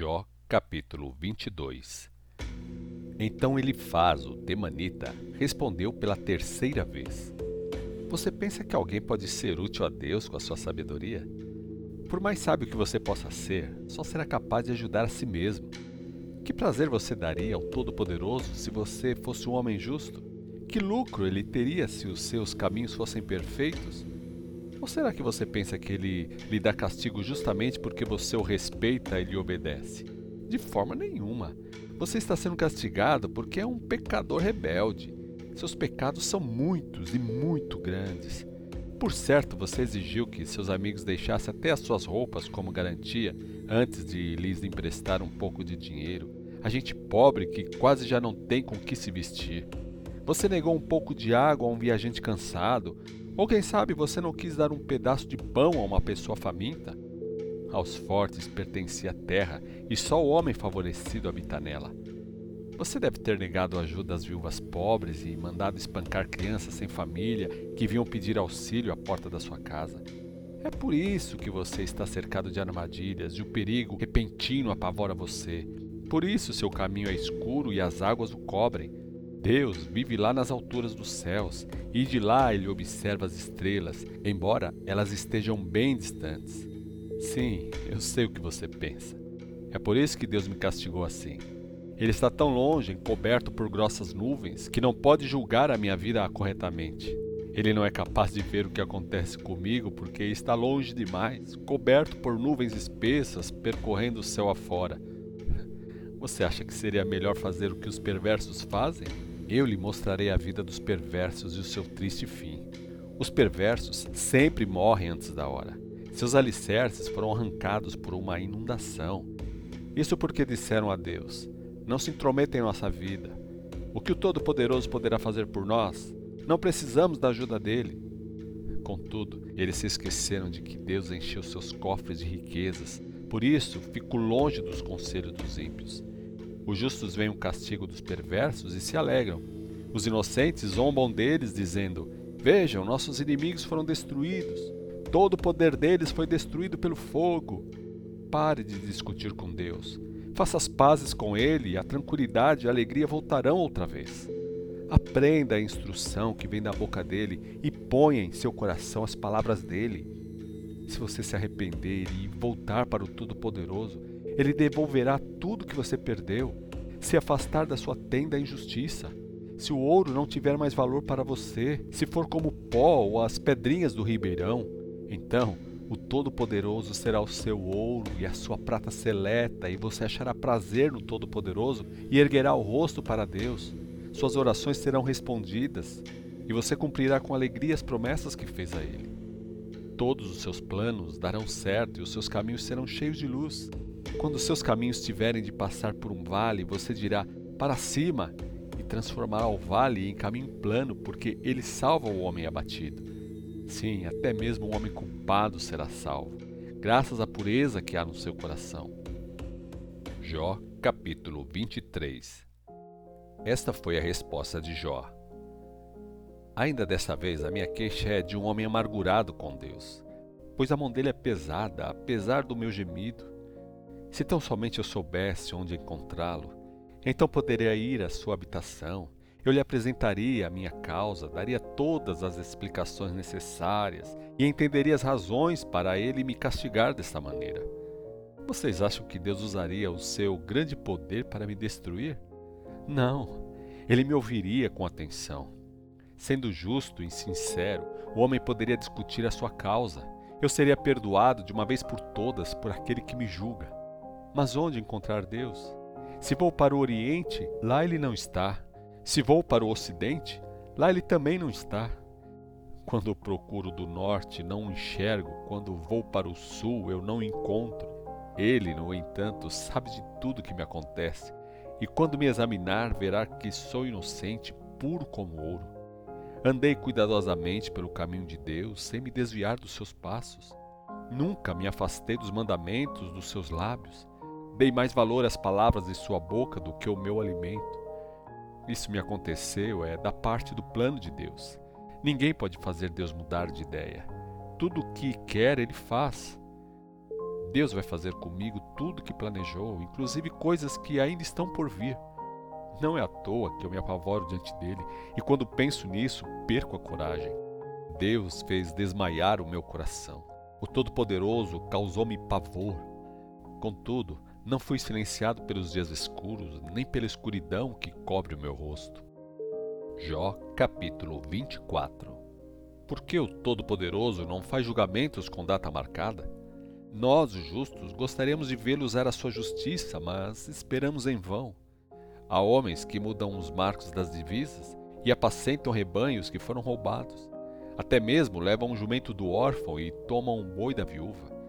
Jó capítulo 22 Então Elifaz, o temanita, respondeu pela terceira vez: Você pensa que alguém pode ser útil a Deus com a sua sabedoria? Por mais sábio que você possa ser, só será capaz de ajudar a si mesmo. Que prazer você daria ao Todo-Poderoso se você fosse um homem justo? Que lucro ele teria se os seus caminhos fossem perfeitos? Ou será que você pensa que ele lhe dá castigo justamente porque você o respeita e lhe obedece? De forma nenhuma. Você está sendo castigado porque é um pecador rebelde. Seus pecados são muitos e muito grandes. Por certo, você exigiu que seus amigos deixassem até as suas roupas como garantia antes de lhes emprestar um pouco de dinheiro. A gente pobre que quase já não tem com que se vestir. Você negou um pouco de água a um viajante cansado, ou quem sabe você não quis dar um pedaço de pão a uma pessoa faminta? Aos fortes pertencia a terra, e só o homem favorecido habita nela. Você deve ter negado ajuda às viúvas pobres e mandado espancar crianças sem família que vinham pedir auxílio à porta da sua casa. É por isso que você está cercado de armadilhas e o perigo repentino apavora você. Por isso seu caminho é escuro e as águas o cobrem. Deus vive lá nas alturas dos céus, e de lá ele observa as estrelas, embora elas estejam bem distantes. Sim, eu sei o que você pensa. É por isso que Deus me castigou assim. Ele está tão longe, encoberto por grossas nuvens, que não pode julgar a minha vida corretamente. Ele não é capaz de ver o que acontece comigo porque está longe demais, coberto por nuvens espessas, percorrendo o céu afora. Você acha que seria melhor fazer o que os perversos fazem? Eu lhe mostrarei a vida dos perversos e o seu triste fim. Os perversos sempre morrem antes da hora. Seus alicerces foram arrancados por uma inundação. Isso porque disseram a Deus: Não se intrometa em nossa vida. O que o Todo-Poderoso poderá fazer por nós? Não precisamos da ajuda dele. Contudo, eles se esqueceram de que Deus encheu seus cofres de riquezas. Por isso, fico longe dos conselhos dos ímpios. Os justos veem o castigo dos perversos e se alegram. Os inocentes zombam deles, dizendo: Vejam, nossos inimigos foram destruídos. Todo o poder deles foi destruído pelo fogo. Pare de discutir com Deus. Faça as pazes com Ele e a tranquilidade e a alegria voltarão outra vez. Aprenda a instrução que vem da boca dele e ponha em seu coração as palavras dele. Se você se arrepender e voltar para o Todo-Poderoso, ele devolverá tudo que você perdeu. Se afastar da sua tenda a injustiça. Se o ouro não tiver mais valor para você, se for como pó ou as pedrinhas do ribeirão, então o Todo-Poderoso será o seu ouro e a sua prata seleta, e você achará prazer no Todo-Poderoso e erguerá o rosto para Deus. Suas orações serão respondidas, e você cumprirá com alegria as promessas que fez a Ele. Todos os seus planos darão certo e os seus caminhos serão cheios de luz. Quando seus caminhos tiverem de passar por um vale, você dirá: Para cima! e transformará o vale em caminho plano, porque ele salva o homem abatido. Sim, até mesmo um homem culpado será salvo, graças à pureza que há no seu coração. Jó, capítulo 23 Esta foi a resposta de Jó. Ainda dessa vez, a minha queixa é de um homem amargurado com Deus, pois a mão dele é pesada, apesar do meu gemido. Se tão somente eu soubesse onde encontrá-lo, então poderia ir à sua habitação. Eu lhe apresentaria a minha causa, daria todas as explicações necessárias e entenderia as razões para ele me castigar desta maneira. Vocês acham que Deus usaria o seu grande poder para me destruir? Não, ele me ouviria com atenção. Sendo justo e sincero, o homem poderia discutir a sua causa. Eu seria perdoado de uma vez por todas por aquele que me julga. Mas onde encontrar Deus? Se vou para o Oriente, lá ele não está. Se vou para o Ocidente, lá ele também não está. Quando procuro do norte, não enxergo. Quando vou para o sul, eu não encontro. Ele, no entanto, sabe de tudo que me acontece. E quando me examinar, verá que sou inocente, puro como ouro. Andei cuidadosamente pelo caminho de Deus, sem me desviar dos seus passos. Nunca me afastei dos mandamentos dos seus lábios. Dei mais valor às palavras de sua boca do que ao meu alimento. Isso me aconteceu é da parte do plano de Deus. Ninguém pode fazer Deus mudar de ideia. Tudo o que quer, ele faz. Deus vai fazer comigo tudo o que planejou, inclusive coisas que ainda estão por vir. Não é à toa que eu me apavoro diante dele, e quando penso nisso, perco a coragem. Deus fez desmaiar o meu coração. O Todo-Poderoso causou-me pavor. Contudo, não fui silenciado pelos dias escuros, nem pela escuridão que cobre o meu rosto. Jó, capítulo 24 Por que o Todo-Poderoso não faz julgamentos com data marcada? Nós, os justos, gostaríamos de vê-lo usar a sua justiça, mas esperamos em vão. Há homens que mudam os marcos das divisas e apacentam rebanhos que foram roubados. Até mesmo levam um jumento do órfão e tomam um boi da viúva.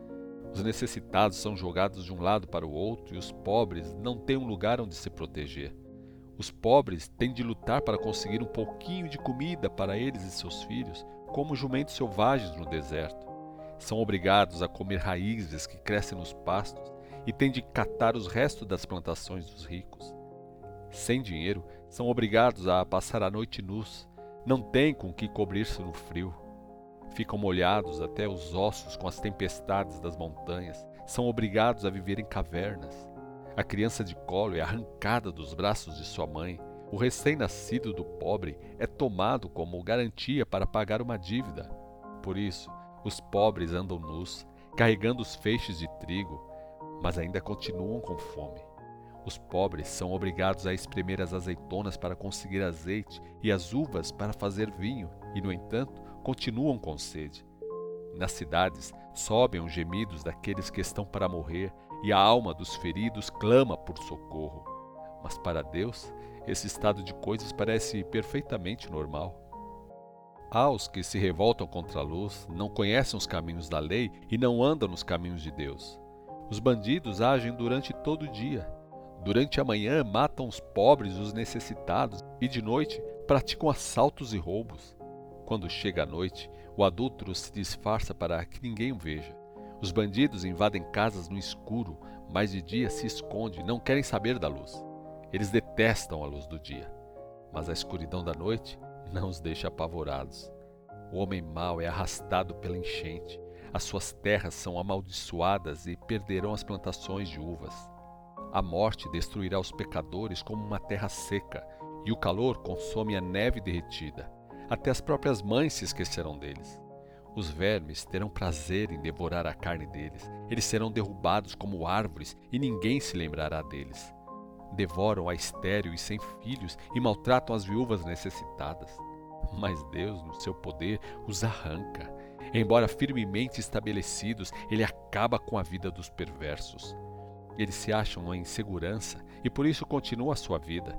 Os necessitados são jogados de um lado para o outro e os pobres não têm um lugar onde se proteger. Os pobres têm de lutar para conseguir um pouquinho de comida para eles e seus filhos, como jumentos selvagens no deserto. São obrigados a comer raízes que crescem nos pastos e têm de catar os restos das plantações dos ricos sem dinheiro, são obrigados a passar a noite nus, não têm com que cobrir-se no frio. Ficam molhados até os ossos com as tempestades das montanhas, são obrigados a viver em cavernas. A criança de colo é arrancada dos braços de sua mãe. O recém-nascido do pobre é tomado como garantia para pagar uma dívida. Por isso, os pobres andam nus, carregando os feixes de trigo, mas ainda continuam com fome. Os pobres são obrigados a espremer as azeitonas para conseguir azeite e as uvas para fazer vinho, e, no entanto, continuam com sede. Nas cidades sobem os gemidos daqueles que estão para morrer, e a alma dos feridos clama por socorro. Mas para Deus, esse estado de coisas parece perfeitamente normal. Aos que se revoltam contra a luz, não conhecem os caminhos da lei e não andam nos caminhos de Deus. Os bandidos agem durante todo o dia Durante a manhã matam os pobres e os necessitados e de noite praticam assaltos e roubos. Quando chega a noite, o adúltero se disfarça para que ninguém o veja. Os bandidos invadem casas no escuro, mas de dia se esconde, não querem saber da luz. Eles detestam a luz do dia, mas a escuridão da noite não os deixa apavorados. O homem mau é arrastado pela enchente, as suas terras são amaldiçoadas e perderão as plantações de uvas. A morte destruirá os pecadores como uma terra seca, e o calor consome a neve derretida. Até as próprias mães se esquecerão deles. Os vermes terão prazer em devorar a carne deles. Eles serão derrubados como árvores e ninguém se lembrará deles. Devoram a estéril e sem filhos e maltratam as viúvas necessitadas. Mas Deus, no seu poder, os arranca. Embora firmemente estabelecidos, ele acaba com a vida dos perversos. Eles se acham em segurança e por isso continua a sua vida.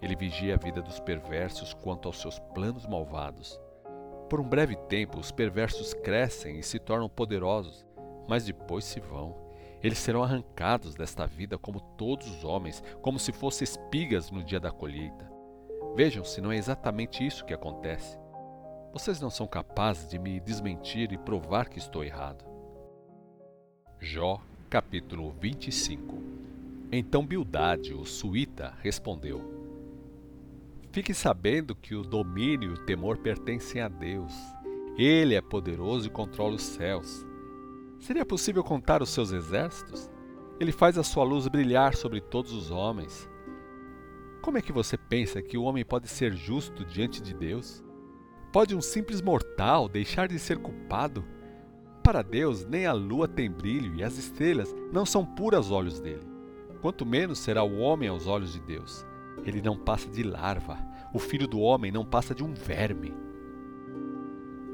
Ele vigia a vida dos perversos quanto aos seus planos malvados. Por um breve tempo, os perversos crescem e se tornam poderosos, mas depois se vão. Eles serão arrancados desta vida como todos os homens, como se fossem espigas no dia da colheita. Vejam se não é exatamente isso que acontece. Vocês não são capazes de me desmentir e provar que estou errado. Jó capítulo 25 Então Bildade, o suíta, respondeu: Fique sabendo que o domínio e o temor pertencem a Deus. Ele é poderoso e controla os céus. Seria possível contar os seus exércitos? Ele faz a sua luz brilhar sobre todos os homens. Como é que você pensa que o homem pode ser justo diante de Deus? Pode um simples mortal deixar de ser culpado? para Deus, nem a lua tem brilho e as estrelas não são puras aos olhos dele. Quanto menos será o homem aos olhos de Deus. Ele não passa de larva, o filho do homem não passa de um verme.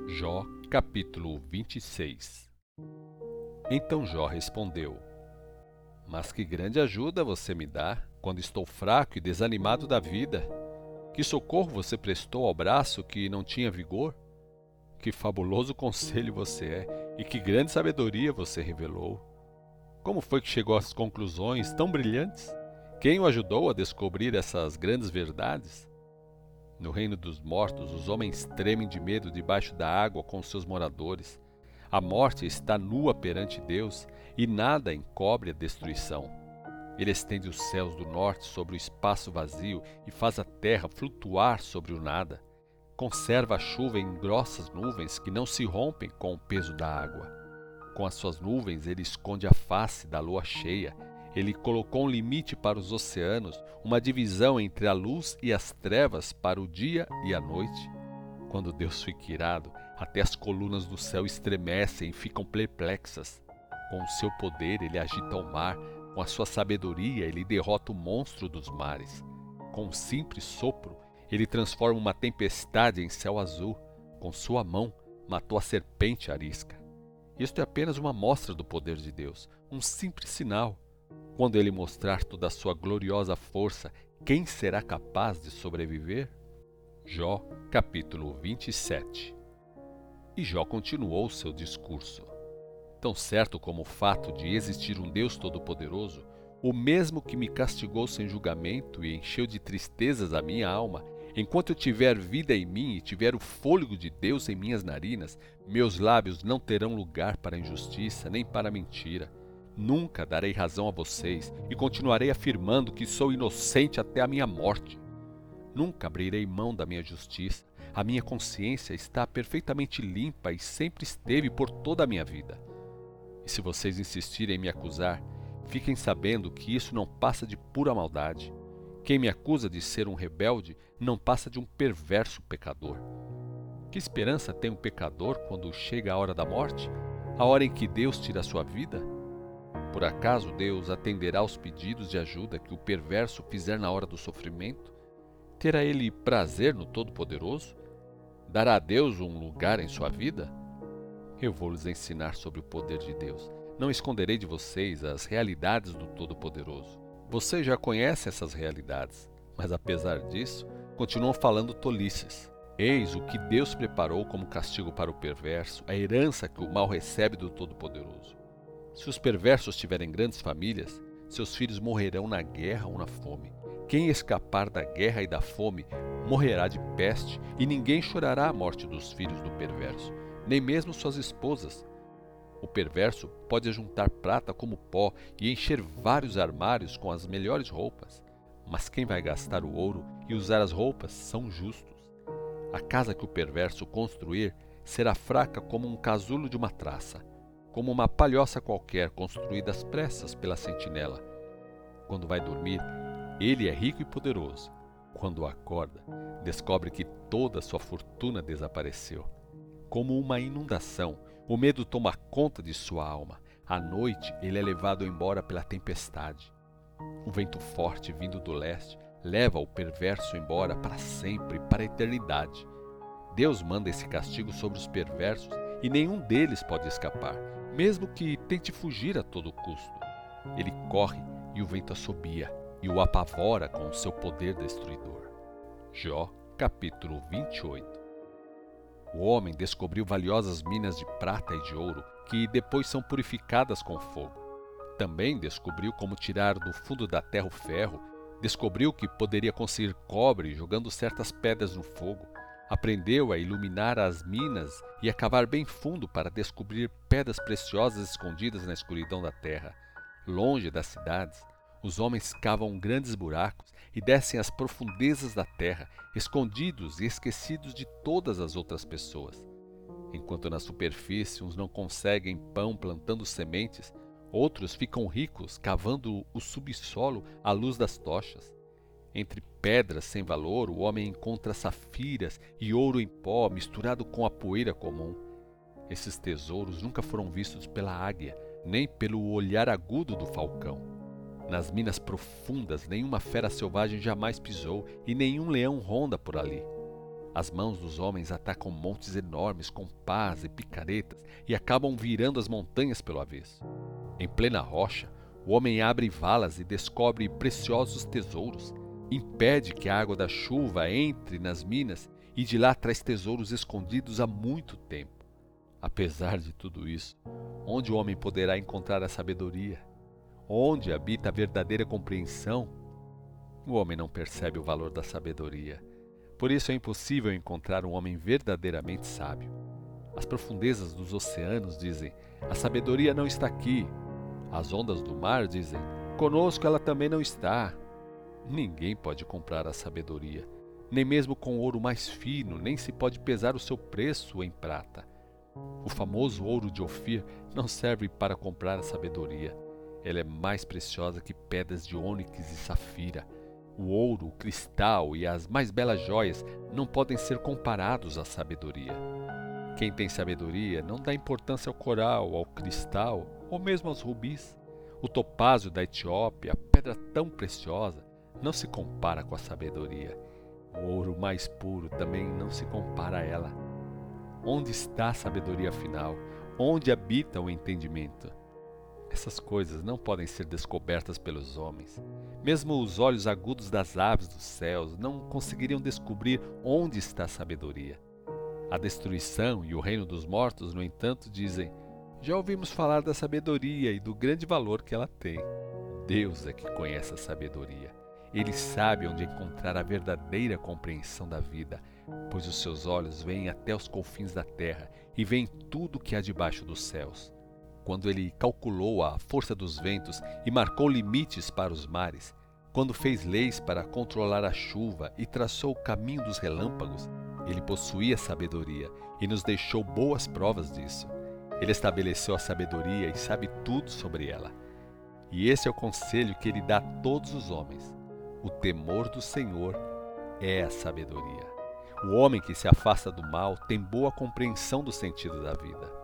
Jó, capítulo 26 Então Jó respondeu: Mas que grande ajuda você me dá quando estou fraco e desanimado da vida. Que socorro você prestou ao braço que não tinha vigor? Que fabuloso conselho você é e que grande sabedoria você revelou. Como foi que chegou às conclusões tão brilhantes? Quem o ajudou a descobrir essas grandes verdades? No reino dos mortos, os homens tremem de medo debaixo da água com seus moradores. A morte está nua perante Deus e nada encobre a destruição. Ele estende os céus do norte sobre o espaço vazio e faz a terra flutuar sobre o nada conserva a chuva em grossas nuvens que não se rompem com o peso da água. Com as suas nuvens, ele esconde a face da lua cheia. Ele colocou um limite para os oceanos, uma divisão entre a luz e as trevas para o dia e a noite. Quando Deus fica irado, até as colunas do céu estremecem e ficam perplexas. Com o seu poder, ele agita o mar, com a sua sabedoria, ele derrota o monstro dos mares. Com um simples sopro, ele transforma uma tempestade em céu azul. Com sua mão, matou a serpente arisca. Isto é apenas uma mostra do poder de Deus, um simples sinal. Quando ele mostrar toda a sua gloriosa força, quem será capaz de sobreviver? Jó, capítulo 27 E Jó continuou seu discurso. Tão certo como o fato de existir um Deus Todo-Poderoso, o mesmo que me castigou sem julgamento e encheu de tristezas a minha alma, enquanto eu tiver vida em mim e tiver o fôlego de Deus em minhas narinas, meus lábios não terão lugar para injustiça nem para mentira. Nunca darei razão a vocês e continuarei afirmando que sou inocente até a minha morte. Nunca abrirei mão da minha justiça. A minha consciência está perfeitamente limpa e sempre esteve por toda a minha vida. E se vocês insistirem em me acusar, fiquem sabendo que isso não passa de pura maldade. Quem me acusa de ser um rebelde não passa de um perverso pecador. Que esperança tem um pecador quando chega a hora da morte? A hora em que Deus tira a sua vida? Por acaso Deus atenderá aos pedidos de ajuda que o perverso fizer na hora do sofrimento? Terá ele prazer no Todo-Poderoso? Dará a Deus um lugar em sua vida? Eu vou lhes ensinar sobre o poder de Deus. Não esconderei de vocês as realidades do Todo-Poderoso. Vocês já conhecem essas realidades, mas apesar disso, continuam falando tolices. Eis o que Deus preparou como castigo para o perverso, a herança que o mal recebe do Todo-Poderoso. Se os perversos tiverem grandes famílias, seus filhos morrerão na guerra ou na fome. Quem escapar da guerra e da fome morrerá de peste, e ninguém chorará a morte dos filhos do perverso nem mesmo suas esposas. O perverso pode juntar prata como pó e encher vários armários com as melhores roupas, mas quem vai gastar o ouro e usar as roupas são justos. A casa que o perverso construir será fraca como um casulo de uma traça, como uma palhoça qualquer construída às pressas pela sentinela. Quando vai dormir, ele é rico e poderoso. Quando acorda, descobre que toda sua fortuna desapareceu. Como uma inundação, o medo toma conta de sua alma. À noite, ele é levado embora pela tempestade. O vento forte vindo do leste leva o perverso embora para sempre, para a eternidade. Deus manda esse castigo sobre os perversos e nenhum deles pode escapar, mesmo que tente fugir a todo custo. Ele corre e o vento assobia e o apavora com o seu poder destruidor. Jó, capítulo 28 o homem descobriu valiosas minas de prata e de ouro, que depois são purificadas com fogo. Também descobriu como tirar do fundo da terra o ferro, descobriu que poderia conseguir cobre jogando certas pedras no fogo, aprendeu a iluminar as minas e a cavar bem fundo para descobrir pedras preciosas escondidas na escuridão da terra, longe das cidades, os homens cavam grandes buracos e descem às profundezas da terra, escondidos e esquecidos de todas as outras pessoas. Enquanto na superfície uns não conseguem pão plantando sementes, outros ficam ricos cavando o subsolo à luz das tochas. Entre pedras sem valor, o homem encontra safiras e ouro em pó misturado com a poeira comum. Esses tesouros nunca foram vistos pela águia, nem pelo olhar agudo do falcão. Nas minas profundas, nenhuma fera selvagem jamais pisou e nenhum leão ronda por ali. As mãos dos homens atacam montes enormes com pás e picaretas e acabam virando as montanhas pelo avesso. Em plena rocha, o homem abre valas e descobre preciosos tesouros. Impede que a água da chuva entre nas minas e de lá traz tesouros escondidos há muito tempo. Apesar de tudo isso, onde o homem poderá encontrar a sabedoria? onde habita a verdadeira compreensão, o homem não percebe o valor da sabedoria. Por isso é impossível encontrar um homem verdadeiramente sábio. As profundezas dos oceanos dizem: a sabedoria não está aqui. As ondas do mar dizem: conosco ela também não está. Ninguém pode comprar a sabedoria, nem mesmo com ouro mais fino, nem se pode pesar o seu preço em prata. O famoso ouro de Ofir não serve para comprar a sabedoria. Ela é mais preciosa que pedras de ônix e safira. O ouro, o cristal e as mais belas joias não podem ser comparados à sabedoria. Quem tem sabedoria não dá importância ao coral, ao cristal ou mesmo aos rubis. O topázio da Etiópia, pedra tão preciosa, não se compara com a sabedoria. O ouro mais puro também não se compara a ela. Onde está a sabedoria final? Onde habita o entendimento? Essas coisas não podem ser descobertas pelos homens. Mesmo os olhos agudos das aves dos céus não conseguiriam descobrir onde está a sabedoria. A destruição e o reino dos mortos, no entanto, dizem: Já ouvimos falar da sabedoria e do grande valor que ela tem. Deus é que conhece a sabedoria. Ele sabe onde encontrar a verdadeira compreensão da vida, pois os seus olhos veem até os confins da terra e veem tudo que há debaixo dos céus. Quando ele calculou a força dos ventos e marcou limites para os mares, quando fez leis para controlar a chuva e traçou o caminho dos relâmpagos, ele possuía sabedoria e nos deixou boas provas disso. Ele estabeleceu a sabedoria e sabe tudo sobre ela. E esse é o conselho que ele dá a todos os homens. O temor do Senhor é a sabedoria. O homem que se afasta do mal tem boa compreensão do sentido da vida.